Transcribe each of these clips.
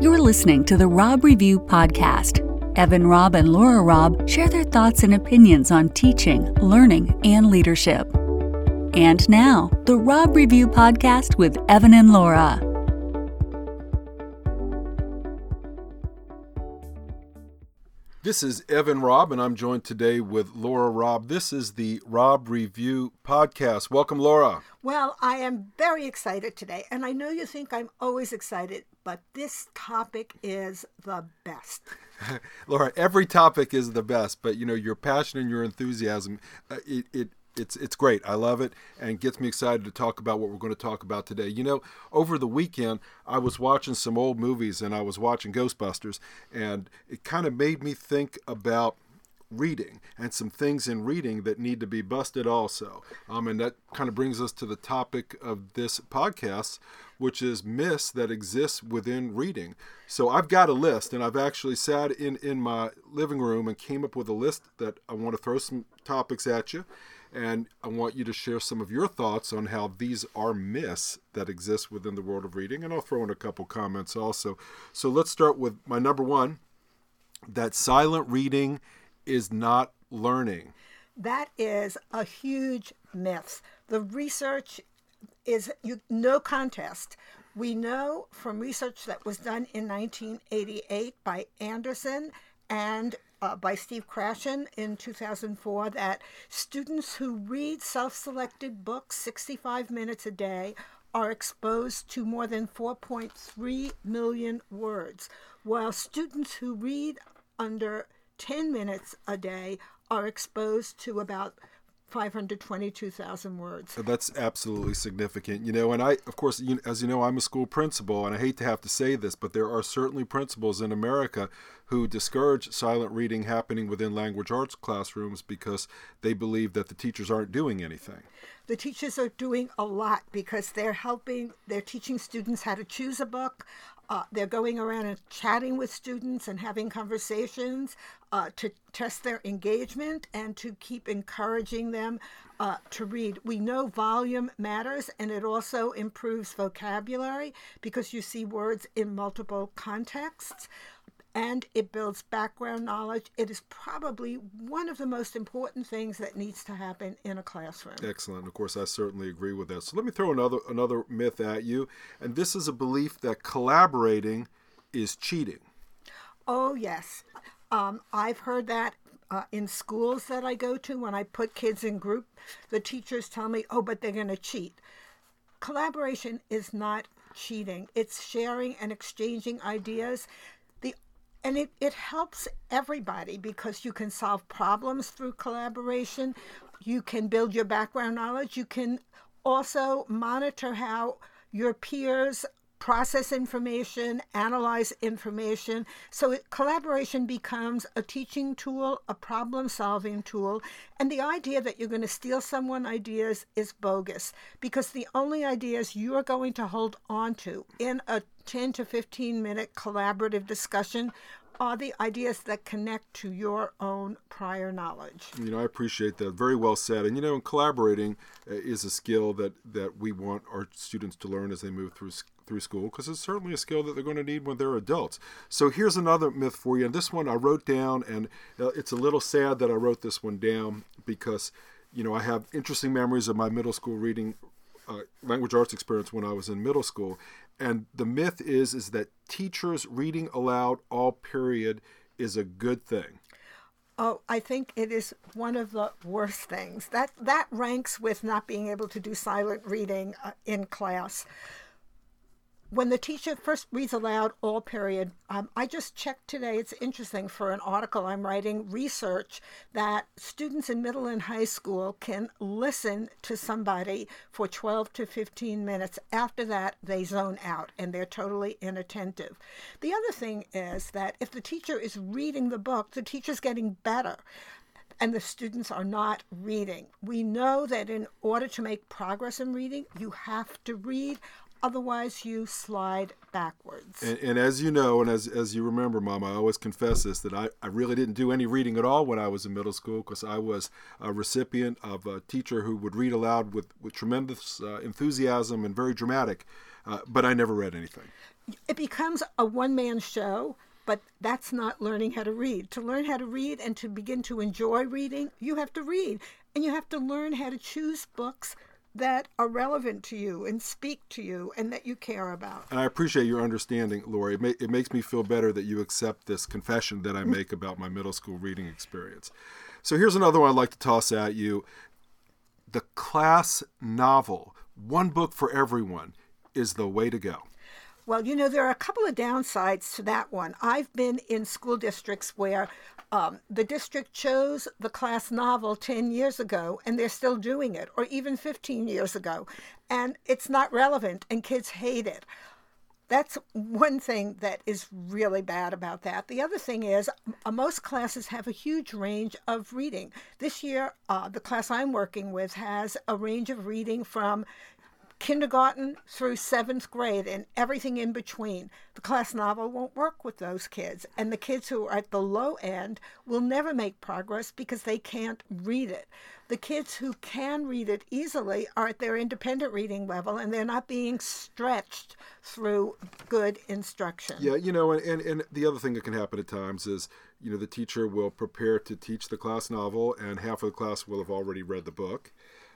You're listening to the Robb Review Podcast. Evan Robb and Laura Robb share their thoughts and opinions on teaching, learning, and leadership. And now, the Robb Review Podcast with Evan and Laura. This is Evan Robb, and I'm joined today with Laura Robb. This is the Robb Review Podcast. Welcome, Laura. Well, I am very excited today, and I know you think I'm always excited, but this topic is the best. Laura, every topic is the best, but you know your passion and your enthusiasm, uh, it, it it's it's great. I love it and gets me excited to talk about what we're going to talk about today. You know, over the weekend I was watching some old movies and I was watching Ghostbusters and it kind of made me think about reading and some things in reading that need to be busted also. Um, and that kind of brings us to the topic of this podcast, which is myths that exist within reading. So I've got a list, and I've actually sat in in my living room and came up with a list that I want to throw some topics at you and I want you to share some of your thoughts on how these are myths that exist within the world of reading. And I'll throw in a couple comments also. So let's start with my number one that silent reading is not learning. That is a huge myth. The research is you, no contest. We know from research that was done in 1988 by Anderson and uh, by Steve Krashen in 2004 that students who read self selected books 65 minutes a day are exposed to more than 4.3 million words, while students who read under 10 minutes a day are exposed to about 522,000 words. That's absolutely significant. You know, and I, of course, you, as you know, I'm a school principal, and I hate to have to say this, but there are certainly principals in America who discourage silent reading happening within language arts classrooms because they believe that the teachers aren't doing anything. The teachers are doing a lot because they're helping, they're teaching students how to choose a book. Uh, they're going around and chatting with students and having conversations uh, to test their engagement and to keep encouraging them uh, to read. We know volume matters and it also improves vocabulary because you see words in multiple contexts and it builds background knowledge. It is probably one of the most important things that needs to happen in a classroom. Excellent. Of course, I certainly agree with that. So let me throw another another myth at you, and this is a belief that collaborating is cheating. Oh yes, um, I've heard that uh, in schools that I go to when I put kids in group. The teachers tell me, "Oh, but they're going to cheat." Collaboration is not cheating. It's sharing and exchanging ideas and it, it helps everybody because you can solve problems through collaboration you can build your background knowledge you can also monitor how your peers process information, analyze information. So it, collaboration becomes a teaching tool, a problem solving tool. And the idea that you're going to steal someone's ideas is bogus because the only ideas you are going to hold on to in a 10 to 15 minute collaborative discussion are the ideas that connect to your own prior knowledge. You know, I appreciate that. Very well said. And you know, collaborating uh, is a skill that that we want our students to learn as they move through through school because it's certainly a skill that they're going to need when they're adults. So here's another myth for you. And this one I wrote down, and uh, it's a little sad that I wrote this one down because you know I have interesting memories of my middle school reading uh, language arts experience when I was in middle school, and the myth is is that teachers reading aloud all period is a good thing. Oh, I think it is one of the worst things. That that ranks with not being able to do silent reading uh, in class when the teacher first reads aloud all period, um, I just checked today. It's interesting for an article I'm writing, research that students in middle and high school can listen to somebody for 12 to 15 minutes. After that, they zone out and they're totally inattentive. The other thing is that if the teacher is reading the book, the teacher's getting better and the students are not reading. We know that in order to make progress in reading, you have to read. Otherwise, you slide backwards. And, and, as you know, and as, as you remember, Mom, I always confess this that I, I really didn't do any reading at all when I was in middle school because I was a recipient of a teacher who would read aloud with, with tremendous uh, enthusiasm and very dramatic, uh, but I never read anything. it becomes a one man show, but that's not learning how to read. To learn how to read and to begin to enjoy reading, you have to read. And you have to learn how to choose books that are relevant to you and speak to you and that you care about. And I appreciate your understanding, Lori. It, it makes me feel better that you accept this confession that I make about my middle school reading experience. So here's another one I'd like to toss at you. The class novel, one book for everyone, is the way to go. Well, you know, there are a couple of downsides to that one. I've been in school districts where um, the district chose the class novel 10 years ago and they're still doing it, or even 15 years ago, and it's not relevant and kids hate it. That's one thing that is really bad about that. The other thing is, uh, most classes have a huge range of reading. This year, uh, the class I'm working with has a range of reading from kindergarten through seventh grade and everything in between. The class novel won't work with those kids. And the kids who are at the low end will never make progress because they can't read it. The kids who can read it easily are at their independent reading level and they're not being stretched through good instruction. Yeah, you know, and, and, and the other thing that can happen at times is, you know, the teacher will prepare to teach the class novel and half of the class will have already read the book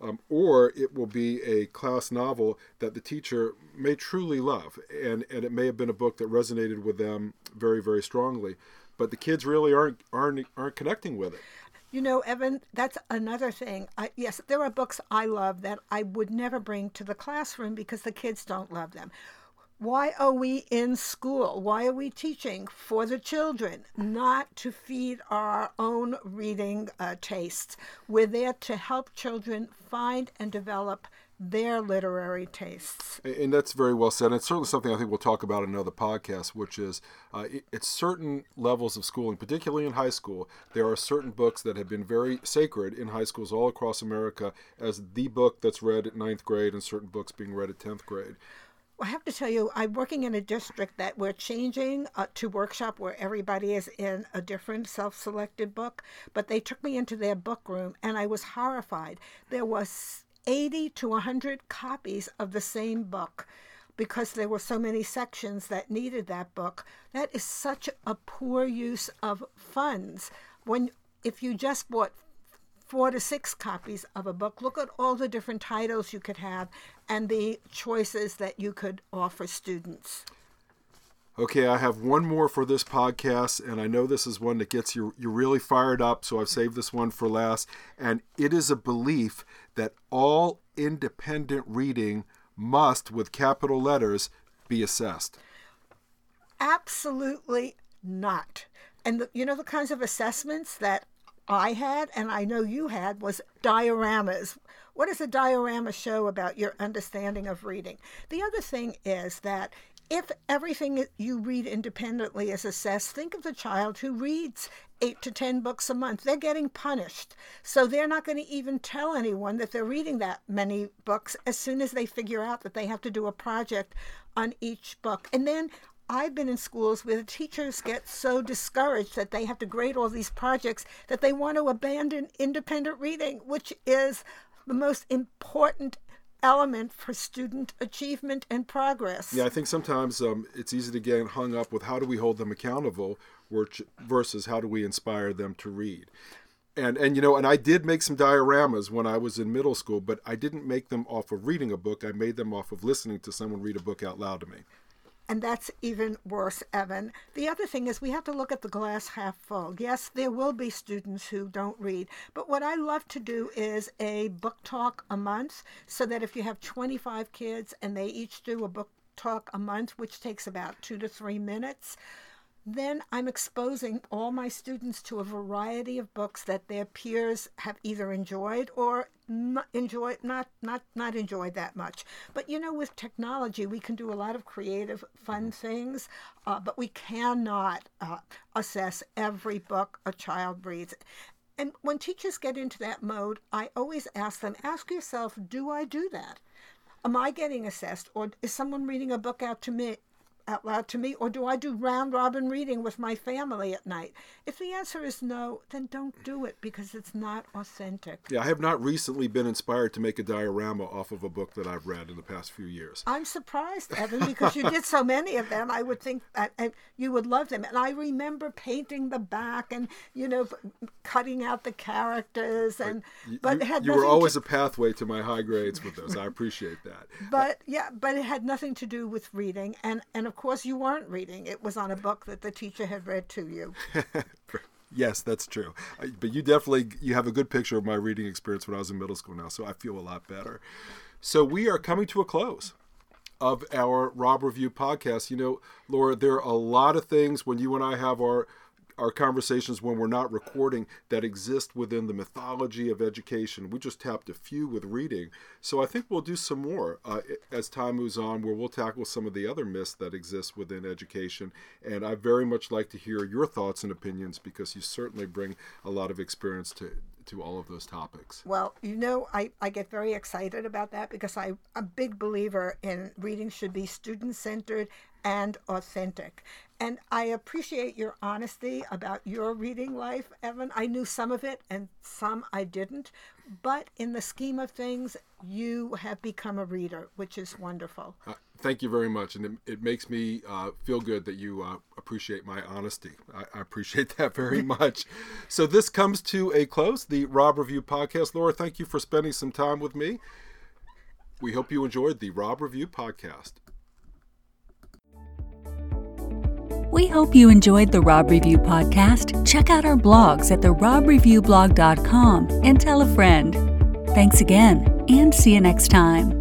um, or it will be a class novel that the teacher may truly love, and, and it may have been a book that resonated with them very, very strongly, but the kids really aren't aren't aren't connecting with it. You know, Evan, that's another thing. Yes, there are books I love that I would never bring to the classroom because the kids don't love them. Why are we in school? Why are we teaching for the children? Not to feed our own reading uh, tastes. We're there to help children find and develop their literary tastes. And that's very well said. And it's certainly something I think we'll talk about in another podcast, which is uh, at certain levels of schooling, particularly in high school, there are certain books that have been very sacred in high schools all across America as the book that's read at ninth grade and certain books being read at 10th grade. I have to tell you, I'm working in a district that we're changing uh, to workshop where everybody is in a different self-selected book. But they took me into their book room, and I was horrified. There was 80 to 100 copies of the same book because there were so many sections that needed that book. That is such a poor use of funds. When if you just bought four to six copies of a book. Look at all the different titles you could have and the choices that you could offer students. Okay, I have one more for this podcast, and I know this is one that gets you you really fired up, so I've saved this one for last. And it is a belief that all independent reading must, with capital letters, be assessed. Absolutely not. And the, you know the kinds of assessments that I had, and I know you had, was dioramas. What does a diorama show about your understanding of reading? The other thing is that if everything you read independently is assessed, think of the child who reads eight to ten books a month. They're getting punished. So they're not going to even tell anyone that they're reading that many books as soon as they figure out that they have to do a project on each book. And then I've been in schools where the teachers get so discouraged that they have to grade all these projects that they want to abandon independent reading, which is the most important element for student achievement and progress. Yeah, I think sometimes um, it's easy to get hung up with how do we hold them accountable versus how do we inspire them to read. And and you know, and I did make some dioramas when I was in middle school, but I didn't make them off of reading a book. I made them off of listening to someone read a book out loud to me. And that's even worse, Evan. The other thing is we have to look at the glass half full. Yes, there will be students who don't read, but what I love to do is a book talk a month so that if you have 25 kids and they each do a book talk a month, which takes about two to three minutes, then I'm exposing all my students to a variety of books that their peers have either enjoyed or not enjoyed not not not enjoyed that much. But you know, with technology, we can do a lot of creative, fun things, uh, but we cannot uh, assess every book a child reads. And when teachers get into that mode, I always ask them, ask yourself, do I do that? Am I getting assessed, or is someone reading a book out to me out loud to me, or do I do round robin reading with my family at night? If the answer is no, then don't do it because it's not authentic. Yeah, I have not recently been inspired to make a diorama off of a book that I've read in the past few years. I'm surprised, Evan, because you did so many of them. I would think that and you would love them. And I remember painting the back and you know cutting out the characters and but, you, you were always to, a pathway to my high grades with those. I appreciate that. But yeah, but it had nothing to do with reading, and and of course you weren't reading. It was on a book that the teacher had read to you. yes, that's true. But you definitely you have a good picture of my reading experience when I was in middle school now, so I feel a lot better. So we are coming to a close of our Robb Review podcast. You know, Laura, there are a lot of things when you and I have our our conversations when we're not recording that exist within the mythology of education. We just tapped a few with reading. So I think we'll do some more uh, as time moves on where we'll tackle some of the other myths that exist within education. And I very much like to hear your thoughts and opinions because you certainly bring a lot of experience to, to all of those topics. Well, you know, I, I get very excited about that because I'm a big believer in reading should be student centered and authentic. And I appreciate your honesty about your reading life, Evan. I knew some of it and some I didn't. But in the scheme of things, you have become a reader, which is wonderful. Uh, thank you very much. And it, it makes me uh, feel good that you uh, appreciate my honesty. I, I appreciate that very much. so this comes to a close, the Robb Review podcast. Laura, thank you for spending some time with me. We hope you enjoyed the Robb Review podcast. We hope you enjoyed the Robb Review podcast. Check out our blogs at therobreviewblog.com and tell a friend. Thanks again, and see you next time.